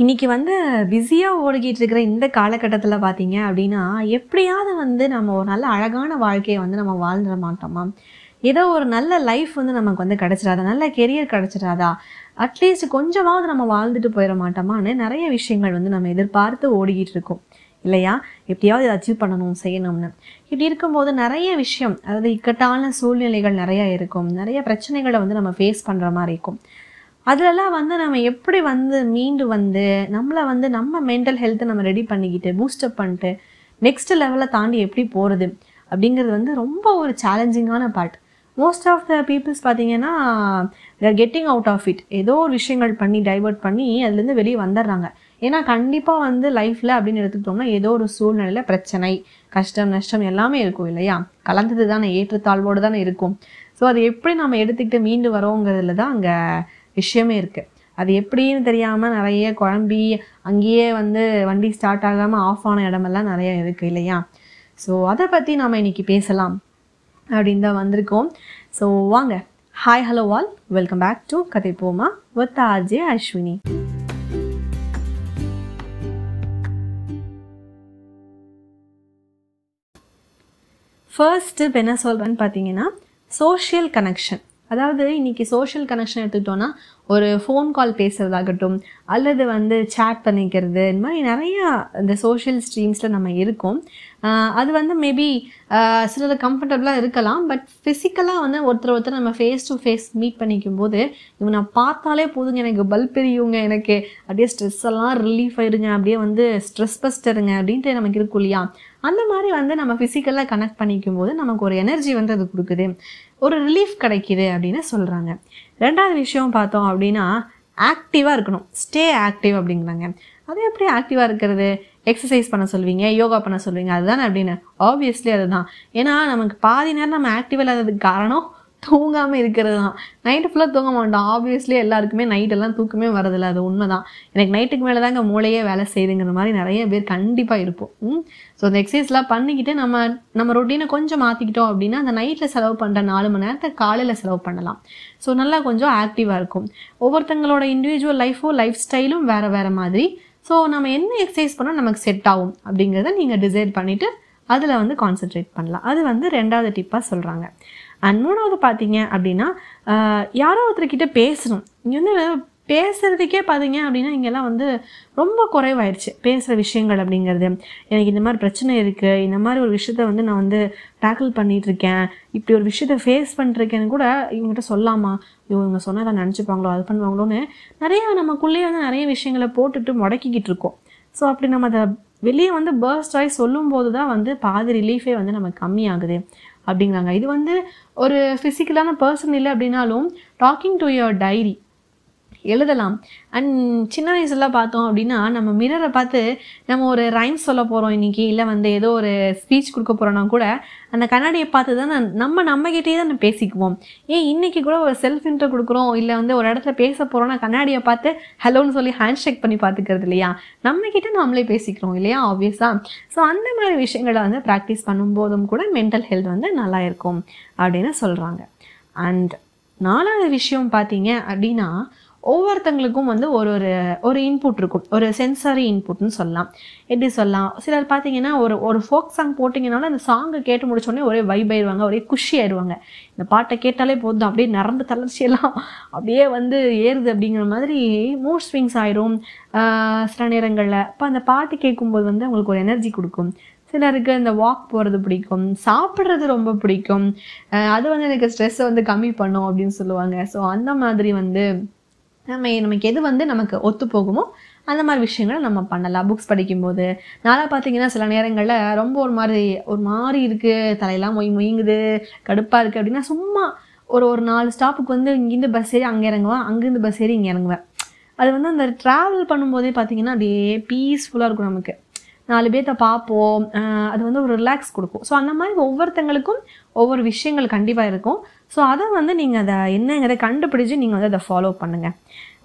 இன்னைக்கு வந்து பிஸியாக ஓடிக்கிட்டு இருக்கிற இந்த காலகட்டத்தில் பார்த்தீங்க அப்படின்னா எப்படியாவது வந்து நம்ம ஒரு நல்ல அழகான வாழ்க்கையை வந்து நம்ம வாழ்ந்துட மாட்டோமா? ஏதோ ஒரு நல்ல லைஃப் வந்து நமக்கு வந்து கிடச்சிடாதா? நல்ல கெரியர் கிடச்சிடாதா? அட்லீஸ்ட் கொஞ்சமாவது நம்ம வாழ்ந்துட்டு போயிட மாட்டோமான்னு நிறைய விஷயங்கள் வந்து நம்ம எதிர்பார்த்து ஓடிக்கிட்டு இருக்கோம் இல்லையா? எப்படியாவது இதை அச்சீவ் பண்ணணும் செய்யணும்னு. இப்படி இருக்கும்போது நிறைய விஷயம் அதாவது இக்கட்டான சூழ்நிலைகள் நிறையா இருக்கும். நிறைய பிரச்சனைகளை வந்து நம்ம ஃபேஸ் பண்ணுற மாதிரி இருக்கும். அதுலலாம் வந்து நம்ம எப்படி வந்து மீண்டு வந்து நம்மளை வந்து நம்ம மென்டல் ஹெல்த்தை நம்ம ரெடி பண்ணிக்கிட்டு பூஸ்டப் பண்ணிட்டு நெக்ஸ்ட் லெவலில் தாண்டி எப்படி போகிறது அப்படிங்கிறது வந்து ரொம்ப ஒரு சேலஞ்சிங்கான part most of the peoples பார்த்தீங்கன்னா they're getting out of it ஏதோ ஒரு விஷயங்கள் பண்ணி டைவர்ட் பண்ணி அதுலேருந்து வெளியே வந்துடுறாங்க ஏன்னா கண்டிப்பாக வந்து லைஃப்பில் அப்படின்னு எடுத்துக்கிட்டோம்னா ஏதோ ஒரு சூழ்நிலையில் பிரச்சனை கஷ்டம் நஷ்டம் எல்லாமே இருக்கும் இல்லையா? கலந்தது தானே ஏற்றத்தாழ்வோடு தானே இருக்கும். ஸோ அது எப்படி நம்ம எடுத்துக்கிட்டு மீண்டு வரோங்கிறதுல தான் அங்கே விஷயமே இருக்குது அது எப்படின்னு தெரியாமல் நிறைய குழம்பி அங்கேயே வந்து வண்டி ஸ்டார்ட் ஆகாமல் ஆஃப் ஆன இடமெல்லாம் நிறைய இருக்குது இல்லையா? ஸோ அதை பற்றி நாம் இன்னைக்கு பேசலாம் அப்படின்னு தான் வந்திருக்கோம். ஸோ வாங்க. Hi hello all welcome back to கதை போமா வித் ஆர்ஜே அஸ்வினி. ஃபர்ஸ்ட்டு இப்போ என்ன சொல்கிறேன்னு பார்த்தீங்கன்னா சோஷியல் கனெக்ஷன் அதாவது இன்றைக்கி சோஷியல் கனெக்ஷன் எடுத்துக்கிட்டோன்னா ஒரு ஃபோன் கால் பேசுகிறதாகட்டும் அல்லது வந்து சேட் பண்ணிக்கிறது இந்த மாதிரி நிறையா இந்த சோஷியல் ஸ்ட்ரீம்ஸில் நம்ம இருக்கோம். அது வந்து மேபி சிலது கம்ஃபர்டபுளாக இருக்கலாம் பட் ஃபிசிக்கலாக வந்து ஒருத்தர் ஒருத்தர் நம்ம ஃபேஸ் டு ஃபேஸ் மீட் பண்ணிக்கும் போது இவனை பார்த்தாலே போதுங்க எனக்கு பல்ப் பெரியவங்க எனக்கு அப்படியே ஸ்ட்ரெஸ் எல்லாம் ரிலீஃப் ஆயிருங்க அப்படியே வந்து ஸ்ட்ரெஸ் பஸ்டருங்க அப்படின்ட்டு நமக்கு இருக்கும் இல்லையா? அந்த மாதிரி வந்து நம்ம ஃபிசிக்கலாக கனெக்ட் பண்ணிக்கும் போது நமக்கு ஒரு எனர்ஜி வந்து அது கொடுக்குது. ஒரு ரிலீஃப் கிடைக்கிது அப்படின்னு சொல்கிறாங்க ரெண்டாவது விஷயம் பார்த்தோம் அப்படின்னா ஆக்டிவாக இருக்கணும். ஸ்டே ஆக்டிவ் அப்படிங்கிறாங்க. அது எப்படி ஆக்டிவாக இருக்கிறது? எக்ஸசைஸ் பண்ண சொல்வீங்க யோகா பண்ண சொல்வீங்க அதுதானே அப்படின்னு. ஆப்வியஸ்லி அதுதான். ஏன்னா நமக்கு பாதி நேரம் நம்ம ஆக்டிவ் இல்லாததுக்கு காரணம் தூங்காமல் இருக்கிறது தான் நைட்டு ஃபுல்லாக தூங்க மாட்டோம். ஆப்வியஸ்லி எல்லாருக்குமே நைட்டெல்லாம் தூக்கமே வரதில்ல அது உண்மை தான் எனக்கு நைட்டுக்கு மேலே தாங்க மூளையே வேலை செய்யுதுங்கிற மாதிரி நிறைய பேர் கண்டிப்பாக இருப்போம். ஸோ அந்த எக்ஸசைஸ்லாம் பண்ணிக்கிட்டு நம்ம நம்ம ரொட்டீனை கொஞ்சம் மாற்றிக்கிட்டோம் அப்படின்னா அந்த நைட்டில் செலவு பண்ணுற நாலு மணி நேரத்தை காலையில் செலவு பண்ணலாம். ஸோ நல்லா கொஞ்சம் ஆக்டிவாக இருக்கும். ஒவ்வொருத்தங்களோட இண்டிவிஜுவல் லைஃபும் லைஃப் ஸ்டைலும் வேறு வேறு மாதிரி. ஸோ நம்ம என்ன எக்ஸசைஸ் பண்ணால் நமக்கு செட் ஆகும் அப்படிங்கிறத நீங்கள் டிசைட் பண்ணிவிட்டு அதில் வந்து கான்சென்ட்ரேட் பண்ணலாம். அது வந்து ரெண்டாவது டிப்பாக சொல்கிறாங்க அண்ட் மூணாவது பார்த்தீங்க அப்படின்னா யாரோ ஒருத்தர்கிட்ட பேசணும். இங்கே வந்து பேசுகிறதுக்கே பார்த்தீங்க அப்படின்னா இங்கெல்லாம் வந்து ரொம்ப குறைவாயிருச்சு. பேசுகிற விஷயங்கள் அப்படிங்கிறது. எனக்கு இந்த மாதிரி பிரச்சனை இருக்குது இந்த மாதிரி ஒரு விஷயத்த வந்து நான் வந்து டேக்கிள் பண்ணிகிட்ருக்கேன் இப்படி ஒரு விஷயத்த ஃபேஸ் பண்ணிருக்கேன்னு கூட இவங்ககிட்ட சொல்லாமா? இவங்க சொன்னால் தான் நினச்சிப்பாங்களோ அது பண்ணுவாங்களோன்னு நிறையா நமக்குள்ளேயே வந்து நிறைய விஷயங்களை போட்டுட்டு முடக்கிக்கிட்டு இருக்கோம் ஸோ அப்படி நம்ம அதை வெளியே வந்து பேர்ஸ்ட் ஆகி சொல்லும்போது தான் வந்து பாதி ரிலீஃபே வந்து நமக்கு கம்மியாகுது. அப்படிங்கிறாங்க. இது வந்து ஒரு ஃபிசிக்கலான பர்சன் இல்லை அப்படின்னாலும் டாக்கிங் டு யுவர் டைரி எழுதலாம். அண்ட் சின்ன வயசுலாம் பார்த்தோம் அப்படின்னா நம்ம மிரரை பார்த்து நம்ம ஒரு ரைம்ஸ் சொல்ல போகிறோம் இன்னைக்கு இல்லை வந்து ஏதோ ஒரு ஸ்பீச் கொடுக்க போகிறோன்னா கூட அந்த கண்ணாடியை பார்த்து தான் நம்ம நம்மகிட்டே தான் நம்ம பேசிக்குவோம். ஏன் இன்னைக்கு கூட ஒரு செல்ஃப் இன்ட்ரோ கொடுக்குறோம் இல்லை வந்து ஒரு இடத்துல பேச போகிறோம்னா கண்ணாடியை பார்த்து ஹலோன்னு சொல்லி ஹேண்ட் ஷேக் பண்ணி பார்த்துக்கிறது இல்லையா? நம்மக்கிட்ட நம்மளே பேசிக்கிறோம் இல்லையா ஆப்வியஸாக ஸோ அந்த மாதிரி விஷயங்களை வந்து ப்ராக்டிஸ் பண்ணும்போதும் கூட மென்டல் ஹெல்த் வந்து நல்லா இருக்கும் அப்படின்னு சொல்கிறாங்க அண்ட் நாலாவது விஷயம் பார்த்தீங்க அப்படின்னா ஒவ்வொருத்தங்களுக்கும் வந்து ஒரு ஒரு ஒரு இன்புட் இருக்கும். ஒரு சென்சாரி இன்புட்னு சொல்லலாம். எப்படி சொல்லலாம்? சிலர் பார்த்தீங்கன்னா ஒரு ஒரு ஃபோக் சாங் போட்டிங்கனாலும் அந்த சாங்கை கேட்டு முடிச்சோடனே ஒரே வைப் ஆயிடுவாங்க ஒரே குஷி ஆயிடுவாங்க. இந்த பாட்டை கேட்டாலே போதும் அப்படியே நரம்பு தளர்ச்சியெல்லாம் அப்படியே வந்து ஏறுது அப்படிங்கிற மாதிரி மூட் ஸ்விங்ஸ் ஆயிரும். சில நேரங்களில். அப்போ அந்த பாட்டு கேட்கும்போது வந்து அவங்களுக்கு ஒரு எனர்ஜி கொடுக்கும். சிலருக்கு இந்த வாக் போகிறது பிடிக்கும். சாப்பிட்றது ரொம்ப பிடிக்கும். அது வந்து எனக்கு ஸ்ட்ரெஸ்ஸை வந்து கம்மி பண்ணும் அப்படின்னு சொல்லுவாங்க. ஸோ அந்த மாதிரி வந்து நம்ம நமக்கு எது வந்து நமக்கு ஒத்து போகுமோ அந்த மாதிரி விஷயங்களை நம்ம பண்ணலாம். புக்ஸ் படிக்கும்போது நாளாக பார்த்தீங்கன்னா சில நேரங்களில் ரொம்ப ஒரு மாதிரி ஒரு மாதிரி இருக்குது தலையெல்லாம் மொய் மொய்ங்குது கடுப்பாக இருக்குது அப்படின்னா சும்மா ஒரு ஒரு நாலு ஸ்டாப்புக்கு வந்து இங்கேருந்து பஸ் ஏறி அங்கே இறங்குவேன் அங்கேருந்து பஸ் ஏறி இங்கே இறங்குவேன் அது வந்து அந்த ட்ராவல் பண்ணும்போதே பார்த்தீங்கன்னா அப்படியே பீஸ்ஃபுல்லாக இருக்கும் நமக்கு. நாலு பேர்த்த பார்ப்போம் ஆஹ் அது வந்து ஒரு ரிலாக்ஸ் கொடுக்கும். ஸோ அந்த மாதிரி ஒவ்வொருத்தங்களுக்கும் ஒவ்வொரு விஷயங்கள் கண்டிப்பாக இருக்கும். ஸோ அதை வந்து நீங்கள் அதை என்னங்கிறத கண்டுபிடிச்சு நீங்கள் வந்து அதை ஃபாலோ பண்ணுங்கள்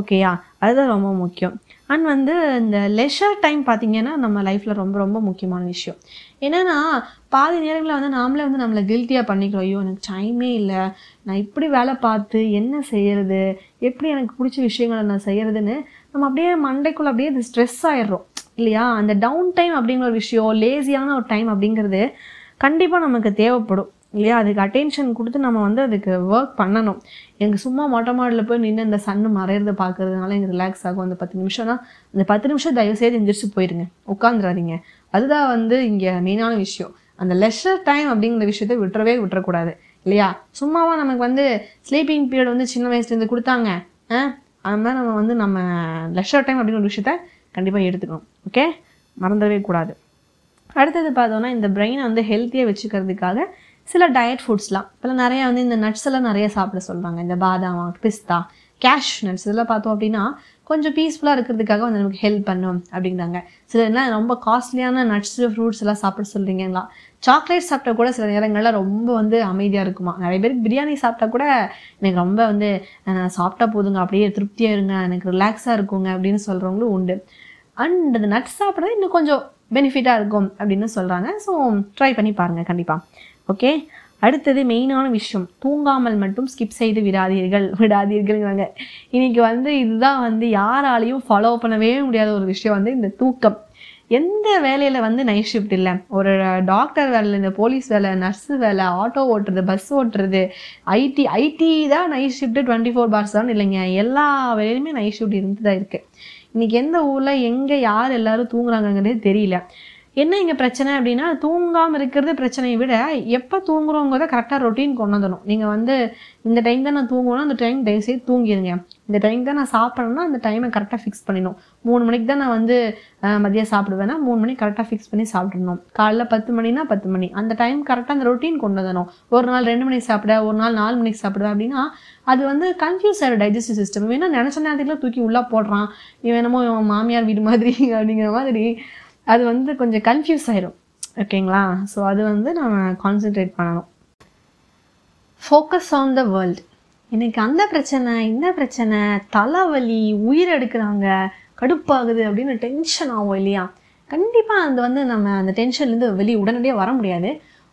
ஓகேயா அதுதான் ரொம்ப முக்கியம். அண்ட் வந்து இந்த லெஷர் டைம் பார்த்தீங்கன்னா நம்ம லைஃப்பில் ரொம்ப ரொம்ப முக்கியமான விஷயம். என்னென்னா பாதி நேரங்களில் வந்து நாமளே வந்து நம்மளை கில்ட்டியாக பண்ணிக்கிறோம். ஐயோ எனக்கு டைமே இல்லை. நான் இப்படி வேலை பார்த்து என்ன செய்யறது? எப்படி எனக்கு பிடிச்ச விஷயங்களை நான் செய்யறதுன்னு நம்ம அப்படியே மண்டைக்குள்ளே அப்படியே இது ஸ்ட்ரெஸ் ஆயிடுறோம். இல்லையா? அந்த டவுன் டைம் அப்படிங்கிற ஒரு விஷயம் லேசியான ஒரு டைம் அப்படிங்கிறது கண்டிப்பாக நமக்கு தேவைப்படும். இல்லையா? அதுக்கு அட்டென்ஷன் கொடுத்து நம்ம வந்து அதுக்கு ஒர்க் பண்ணணும். எனக்கு சும்மா மொட்டை மாடலில் போய் நின்று இந்த சன்னு மறையிறத பார்க்கறதுனால எனக்கு ரிலாக்ஸ் ஆகும். அந்த பத்து நிமிஷம்னா அந்த பத்து நிமிஷம் தயவு செய்து எந்திரிச்சு போயிருங்க. உட்காந்துடாதீங்க அதுதான் வந்து இங்கே மெயினான விஷயம். அந்த லெஷர் டைம் அப்படிங்கிற விஷயத்தை விட்டுறவே விட்டுறக்கூடாது. இல்லையா? சும்மாவா நமக்கு வந்து ஸ்லீப்பிங் பீரியட் வந்து சின்ன வயசுலேருந்து கொடுத்தாங்க. ஆ? அது மாதிரி நம்ம வந்து நம்ம லெஷர் டைம் அப்படிங்கிற விஷயத்த கண்டிப்பாக எடுத்துக்கணும். ஓகே மறந்துடவே கூடாது. அடுத்தது பார்த்தோன்னா இந்த பிரெயினை வந்து ஹெல்த்தியாக வச்சுக்கிறதுக்காக சில டயட் ஃபுட்ஸ்லாம் இப்போலாம் நிறையா வந்து இந்த நட்ஸ் எல்லாம் நிறைய சாப்பிட சொல்கிறாங்க இந்த பாதாம் பிஸ்தா கேஷ் நட்ஸ் இதெல்லாம் பார்த்தோம் அப்படின்னா கொஞ்சம் பீஸ்ஃபுல்லாக இருக்கிறதுக்காக வந்து நமக்கு ஹெல்ப் பண்ணும் அப்படிங்கிறாங்க. சில என்ன ரொம்ப காஸ்ட்லியான நட்ஸ் ஃப்ரூட்ஸ் எல்லாம் சாப்பிட சொல்கிறீங்களா சாக்லேட் சாப்பிட்டா கூட சில நேரங்களில் ரொம்ப வந்து அமைதியாக இருக்குமா? நிறைய பேருக்கு பிரியாணி சாப்பிட்டா கூட எனக்கு ரொம்ப வந்து சாப்பிட்டா போதுங்க அப்படியே திருப்தியாக இருங்க எனக்கு ரிலாக்ஸாக இருக்குங்க அப்படின்னு சொல்கிறவங்களும் உண்டு. அண்ட் அந்த நட்ஸ் சாப்பிட்றது இன்னும் கொஞ்சம் பெனிஃபிட்டாக இருக்கும் அப்படின்னு சொல்கிறாங்க ஸோ ட்ரை பண்ணி பாருங்கள் கண்டிப்பாக ஓகே அடுத்தது மெயினான விஷயம். தூங்காமல் மட்டும் ஸ்கிப் செய்து விடாதீர்கள். விடாதீர்கள்ங்கிறாங்க இன்னைக்கு வந்து இதுதான் வந்து யாராலையும் ஃபாலோ பண்ணவே முடியாத ஒரு விஷயம் வந்து இந்த தூக்கம். எந்த வேலையில் வந்து நைட் ஷிஃப்ட் இல்லை? ஒரு டாக்டர் வேலை இந்த போலீஸ் வேலை நர்ஸு வேலை ஆட்டோ ஓட்டுறது பஸ் ஓட்டுறது ஐடி ஐடி தான் night shift twenty four hours தான் இல்லைங்க. எல்லா வேலையிலுமே நைட் ஷிஃப்ட் இருந்து தான் இருக்குது இன்றைக்கி எந்த ஊரில் எங்கே யார் எல்லாரும் தூங்குறாங்கங்கிறதே தெரியல. என்ன இங்கே பிரச்சனை அப்படின்னா தூங்காமல் இருக்கிறது பிரச்சனையை விட எப்போ தூங்குறோங்கிறத கரெக்டாக ரொட்டீன் கொண்டு வந்துடணும். நீங்கள் வந்து இந்த டைம் தான் நான் தூங்கணும் அந்த டைம் தயவுசெய்து தூங்கிடுங்க இந்த டைம் தான் நான் சாப்பிட்றேன்னா அந்த டைமை கரெக்டாக ஃபிக்ஸ் பண்ணிடணும். மூணு மணிக்கு தான் நான் வந்து மதியம் சாப்பிடுவேன்னா மூணு மணிக்கு கரெக்டாக ஃபிக்ஸ் பண்ணி சாப்பிட்றணும் காலைல பத்து மணினா பத்து மணி. அந்த டைம் கரெக்டாக அந்த ரொட்டீன் கொண்டு வந்துடணும். ஒரு நாள் ரெண்டு மணிக்கு சாப்பிட ஒரு நாள் நாலு மணிக்கு சாப்பிடுவேன் அப்படின்னா அது வந்து கன்ஃபியூஸ் ஆகிடும் டைஜஸ்டிவ் சிஸ்டம் வேணா நினச்ச நேரத்தில் தூக்கி உள்ளே போடுறான். இவன் என்னமோ இவன் மாமியார் வீடு மாதிரி அப்படிங்கிற மாதிரி அது வந்து கொஞ்சம் கன்ஃபியூஸ் ஆயிடும் ஓகேங்களா ஸோ அது வந்து நம்ம கான்சென்ட்ரேட் பண்ணணும். ஃபோக்கஸ் ஆன் த வேர்ல்டு எனக்கு அந்த பிரச்சனை இந்த பிரச்சனை தலைவலி உயிர் எடுக்கிறாங்க கடுப்பாகுது அப்படின்னு டென்ஷன் ஆகும் இல்லையா? கண்டிப்பாக அது வந்து நம்ம அந்த டென்ஷன்லேருந்து வெளியே உடனடியாக வர முடியாது.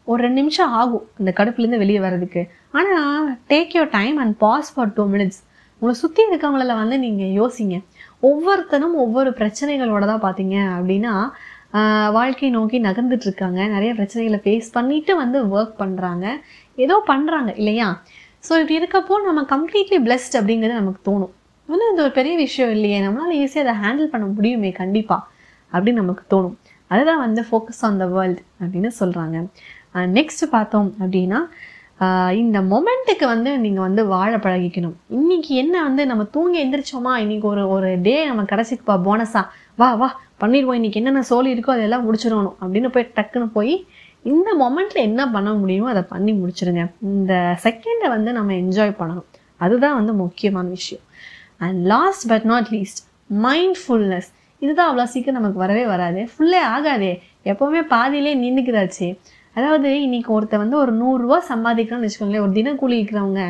ஒரு ரெண்டு நிமிஷம் ஆகும் அந்த கடுப்புலேருந்து வெளியே வர்றதுக்கு. ஆனால் take your time and pause for two minutes உங்களை சுற்றி இருக்கவங்கள வந்து நீங்கள் யோசிங்க. ஒவ்வொருத்தனும் ஒவ்வொரு பிரச்சனைகளோட தான் பார்த்தீங்க அப்படின்னா வாழ்க்கையை நோக்கி நகர்ந்துட்டு இருக்காங்க நிறைய பிரச்சனைகளை ஃபேஸ் பண்ணிட்டு வந்து ஒர்க் பண்ணுறாங்க ஏதோ பண்ணுறாங்க இல்லையா? ஸோ இப்படி இருக்கப்போ நம்ம கம்ப்ளீட்லி blessed அப்படிங்கிறது நமக்கு தோணும். இன்னும் இது ஒரு பெரிய விஷயம் இல்லையே. நம்மளால் ஈஸியாக அதை ஹேண்டில் பண்ண முடியுமே கண்டிப்பாக அப்படின்னு நமக்கு தோணும். அதுதான் வந்து ஃபோக்கஸ் ஆன் த வேர்ல்ட் அப்படின்னு சொல்கிறாங்க நெக்ஸ்ட் பார்த்தோம் அப்படின்னா இந்த மொமெண்ட்டுக்கு வந்து நீங்கள் வந்து வாழ பழகிக்கணும். இன்னைக்கு என்ன வந்து நம்ம தூங்கி எந்திரிச்சோமா? இன்னைக்கு ஒரு ஒரு டே நம்ம கிடச்சிக்குப்பா போனஸா வா வா பண்ணிடுவோம் இன்னைக்கு என்னென்ன சோழி இருக்கோ அதெல்லாம் முடிச்சிடணும் அப்படின்னு போய் டக்குன்னு போய் இந்த மொமெண்ட்டில் என்ன பண்ண முடியுமோ அதை பண்ணி முடிச்சிருங்க. இந்த செகண்டை வந்து நம்ம என்ஜாய் பண்ணணும். அதுதான் வந்து முக்கியமான விஷயம். And last but not least mindfulness இதுதான் அவ்வளோ சீக்கிரம் நமக்கு வரவே வராது. ஃபுல்லே ஆகாதே. எப்போவுமே பாதியிலே நின்றுக்கிறாச்சு அதாவது இன்றைக்கி ஒருத்தர் வந்து ஒரு நூறுரூவா சம்பாதிக்கிறான்னு வச்சுக்கோங்களேன். ஒரு தினக்கூலி இருக்கிறவங்க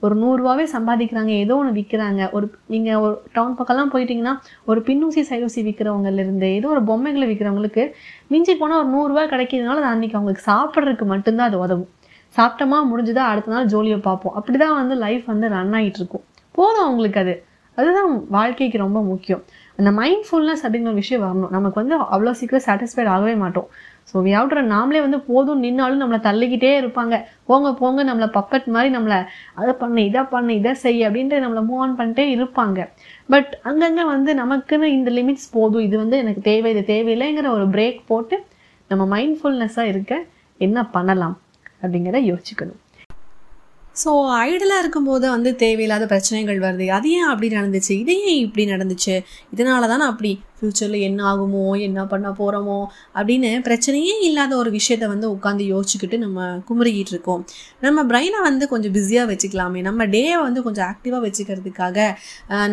ஒரு நூறுரூவாவே சம்பாதிக்கிறாங்க ஏதோ ஒன்று விற்கிறாங்க ஒரு நீங்கள் ஒரு டவுன் பக்கம்லாம் போயிட்டீங்கன்னா ஒரு பின்னூசி சைடூசி விற்கிறவங்கலேருந்து ஏதோ ஒரு பொம்மைகளை விற்கிறவங்களுக்கு மிஞ்சி போனால் ஒரு நூறுரூவா கிடைக்கிறதுனால அது அன்றைக்கி அவங்களுக்கு சாப்பிட்றதுக்கு மட்டும்தான் அது உதவும். சாப்பிட்டோமா முடிஞ்சுதா அடுத்த நாள் ஜோலியை பார்ப்போம். அப்படி தான் வந்து லைஃப் வந்து ரன் ஆகிட்டு இருக்கும். போதும் அவங்களுக்கு அது. அதுதான் வாழ்க்கைக்கு ரொம்ப முக்கியம். அந்த மைண்ட்ஃபுல்னஸ் அப்படிங்கிற ஒரு விஷயம் வரணும். நமக்கு வந்து அவ்வளோ சீக்கிரம் சாட்டிஸ்ஃபைட் ஆகவே மாட்டோம். ஸோ வியாவுட்ற நாமளே வந்து போதும் நின்னாலும் நம்மளை தள்ளிக்கிட்டே இருப்பாங்க. போங்க போங்க நம்மளை பப்பட் மாதிரி நம்மளை அதை பண்ணு இதை பண்ணு இதை செய் அப்படின்ட்டு நம்மளை மூவ் ஆன் பண்ணிட்டே இருப்பாங்க. பட் அங்கங்கே வந்து நமக்குன்னு இந்த லிமிட்ஸ் போதும். இது வந்து எனக்கு தேவை இது தேவையில்லைங்கிற ஒரு பிரேக் போட்டு நம்ம மைண்ட்ஃபுல்னஸாக இருக்க என்ன பண்ணலாம் அப்படிங்கிறத யோசிக்கணும். ஸோ ஐடலாக இருக்கும்போது வந்து தேவையில்லாத பிரச்சனைகள் வருது. அது ஏன் அப்படி நடந்துச்சு? இது ஏன் இப்படி நடந்துச்சு? இதனால தானே அப்படி ஃப்யூச்சரில் என்ன ஆகுமோ என்ன பண்ண போகிறோமோ அப்படின்னு பிரச்சனையே இல்லாத ஒரு விஷயத்த வந்து உட்காந்து யோசிச்சுக்கிட்டு நம்ம குமுறிக்கிட்டு இருக்கோம். நம்ம பிரெயினை வந்து கொஞ்சம் பிஸியாக வச்சுக்கலாமே. நம்ம டேயை வந்து கொஞ்சம் ஆக்டிவாக வச்சுக்கிறதுக்காக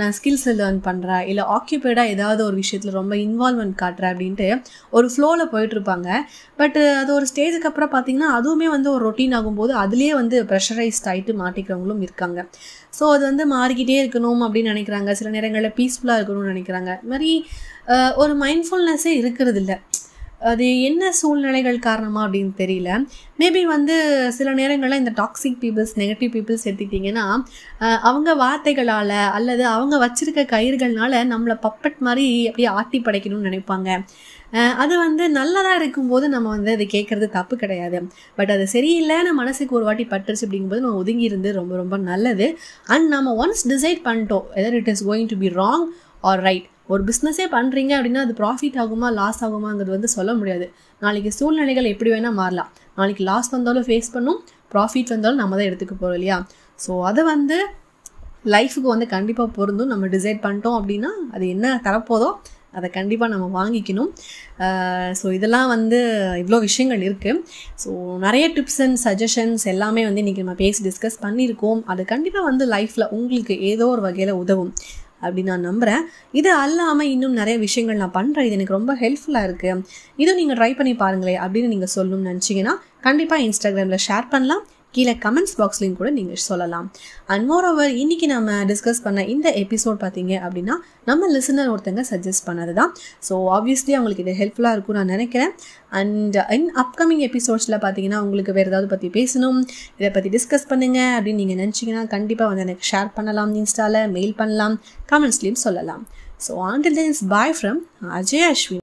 நான் ஸ்கில்ஸ் லேர்ன் பண்ணுறேன் இல்லை ஆக்கியபைடாக ஏதாவது ஒரு விஷயத்தில் ரொம்ப இன்வால்மெண்ட் காட்டுறேன் அப்படின்ட்டு ஒரு ஃப்ளோவில் போயிட்டுருப்பாங்க பட் அது ஒரு ஸ்டேஜுக்கு அப்புறம் பார்த்திங்கன்னா அதுவுமே வந்து ஒரு ரொட்டீன் ஆகும்போது அதுலேயே வந்து ப்ரெஷரைஸ்ட் ஆகிட்டு மாட்டிக்கிறவங்களும் இருக்காங்க. ஸோ அது வந்து மாறிக்கிட்டே இருக்கணும் அப்படின்னு நினைக்கிறாங்க. சில நேரங்களில் பீஸ்ஃபுல்லாக இருக்கணும்னு நினைக்கிறாங்க. இது மாதிரி ஒரு மைண்ட்ஃபுல்னஸ்ஸே இருக்கிறது இல்லை அது என்ன சூழ்நிலைகள் காரணமாக அப்படின்னு தெரியல. மேபி வந்து சில நேரங்களில் இந்த டாக்ஸிக் பீப்புள்ஸ் நெகட்டிவ் பீப்புள்ஸ் எடுத்துக்கிட்டிங்கன்னா அவங்க வார்த்தைகளால் அல்லது அவங்க வச்சுருக்க கயிறுகள்னால நம்மளை பப்பட் மாதிரி அப்படியே ஆட்டி படைக்கணும்னு நினைப்பாங்க. அது வந்து நல்லதாக இருக்கும்போது நம்ம வந்து அது கேட்குறது தப்பு கிடையாது. பட் அது சரியில்லைன்னு மனசுக்கு ஒரு வாட்டி பட்டுருச்சு அப்படிங்கும்போது நம்ம ஒதுங்கி இருந்து ரொம்ப ரொம்ப நல்லது. அண்ட் நம்ம ஒன்ஸ் டிசைட் பண்ணிட்டோம் either it is going to be wrong or right ஒரு பிஸ்னஸே பண்ணுறீங்க அப்படின்னா அது ப்ராஃபிட் ஆகுமா லாஸ் ஆகுமாங்கிறது வந்து சொல்ல முடியாது. நாளைக்கு சூழ்நிலைகள் எப்படி வேணால் மாறலாம். நாளைக்கு லாஸ் வந்தாலும் ஃபேஸ் பண்ணும் ப்ராஃபிட் வந்தாலும் நம்ம தான் எடுத்துக்க போகிறோம் இல்லையா? ஸோ அதை வந்து லைஃபுக்கு வந்து கண்டிப்பாக பொருந்தும். நம்ம டிசைட் பண்ணிட்டோம் அப்படின்னா அது என்ன தரப்போதோ அதை கண்டிப்பாக நம்ம வாங்கிக்கணும். ஸோ இதெல்லாம் வந்து இவ்வளோ விஷயங்கள் இருக்குது ஸோ நிறைய டிப்ஸ் அண்ட் சஜஷன்ஸ் எல்லாமே வந்து இன்றைக்கி நம்ம பேசி டிஸ்கஸ் பண்ணியிருக்கோம். அது கண்டிப்பாக வந்து லைஃப்பில் உங்களுக்கு ஏதோ ஒரு வகையில் உதவும். அப்படின்னு நான் நம்புகிறேன் இது அல்லாமல் இன்னும் நிறைய விஷயங்கள் நான் பண்ணுறேன் இது எனக்கு ரொம்ப ஹெல்ப்ஃபுல்லாக இருக்குது இதை நீங்கள் ட்ரை பண்ணி பாருங்களேன் அப்படின்னு நீங்கள் சொல்லணும்னு நினச்சிங்கன்னா கண்டிப்பாக இன்ஸ்டாகிராமில் ஷேர் பண்ணலாம். கீழே கமெண்ட்ஸ் பாக்ஸ்லையும் கூட நீங்கள் சொல்லலாம். அண்ட் மோர் ஓவர் இன்றைக்கி நம்ம டிஸ்கஸ் பண்ண இந்த எபிசோட் பார்த்தீங்க அப்படின்னா நம்ம லிசனர் ஒருத்தங்க சஜஸ்ட் பண்ணது தான் ஸோ ஆப்வியஸ்லி அவங்களுக்கு இது ஹெல்ப்ஃபுல்லாக இருக்கும் நான் நினைக்கிறேன். அண்ட் இன் அப்கமிங் எபிசோட்ஸில் பார்த்தீங்கன்னா உங்களுக்கு வேறு ஏதாவது பற்றி பேசணும் இதை பற்றி டிஸ்கஸ் பண்ணுங்கள் அப்படின்னு நீங்கள் நினச்சிங்கன்னா கண்டிப்பாக வந்து எனக்கு ஷேர் பண்ணலாம் இன்ஸ்டாவில் மெயில் பண்ணலாம் கமெண்ட்ஸ்லேயும் சொல்லலாம். So until then's bye from Ajay Ashwin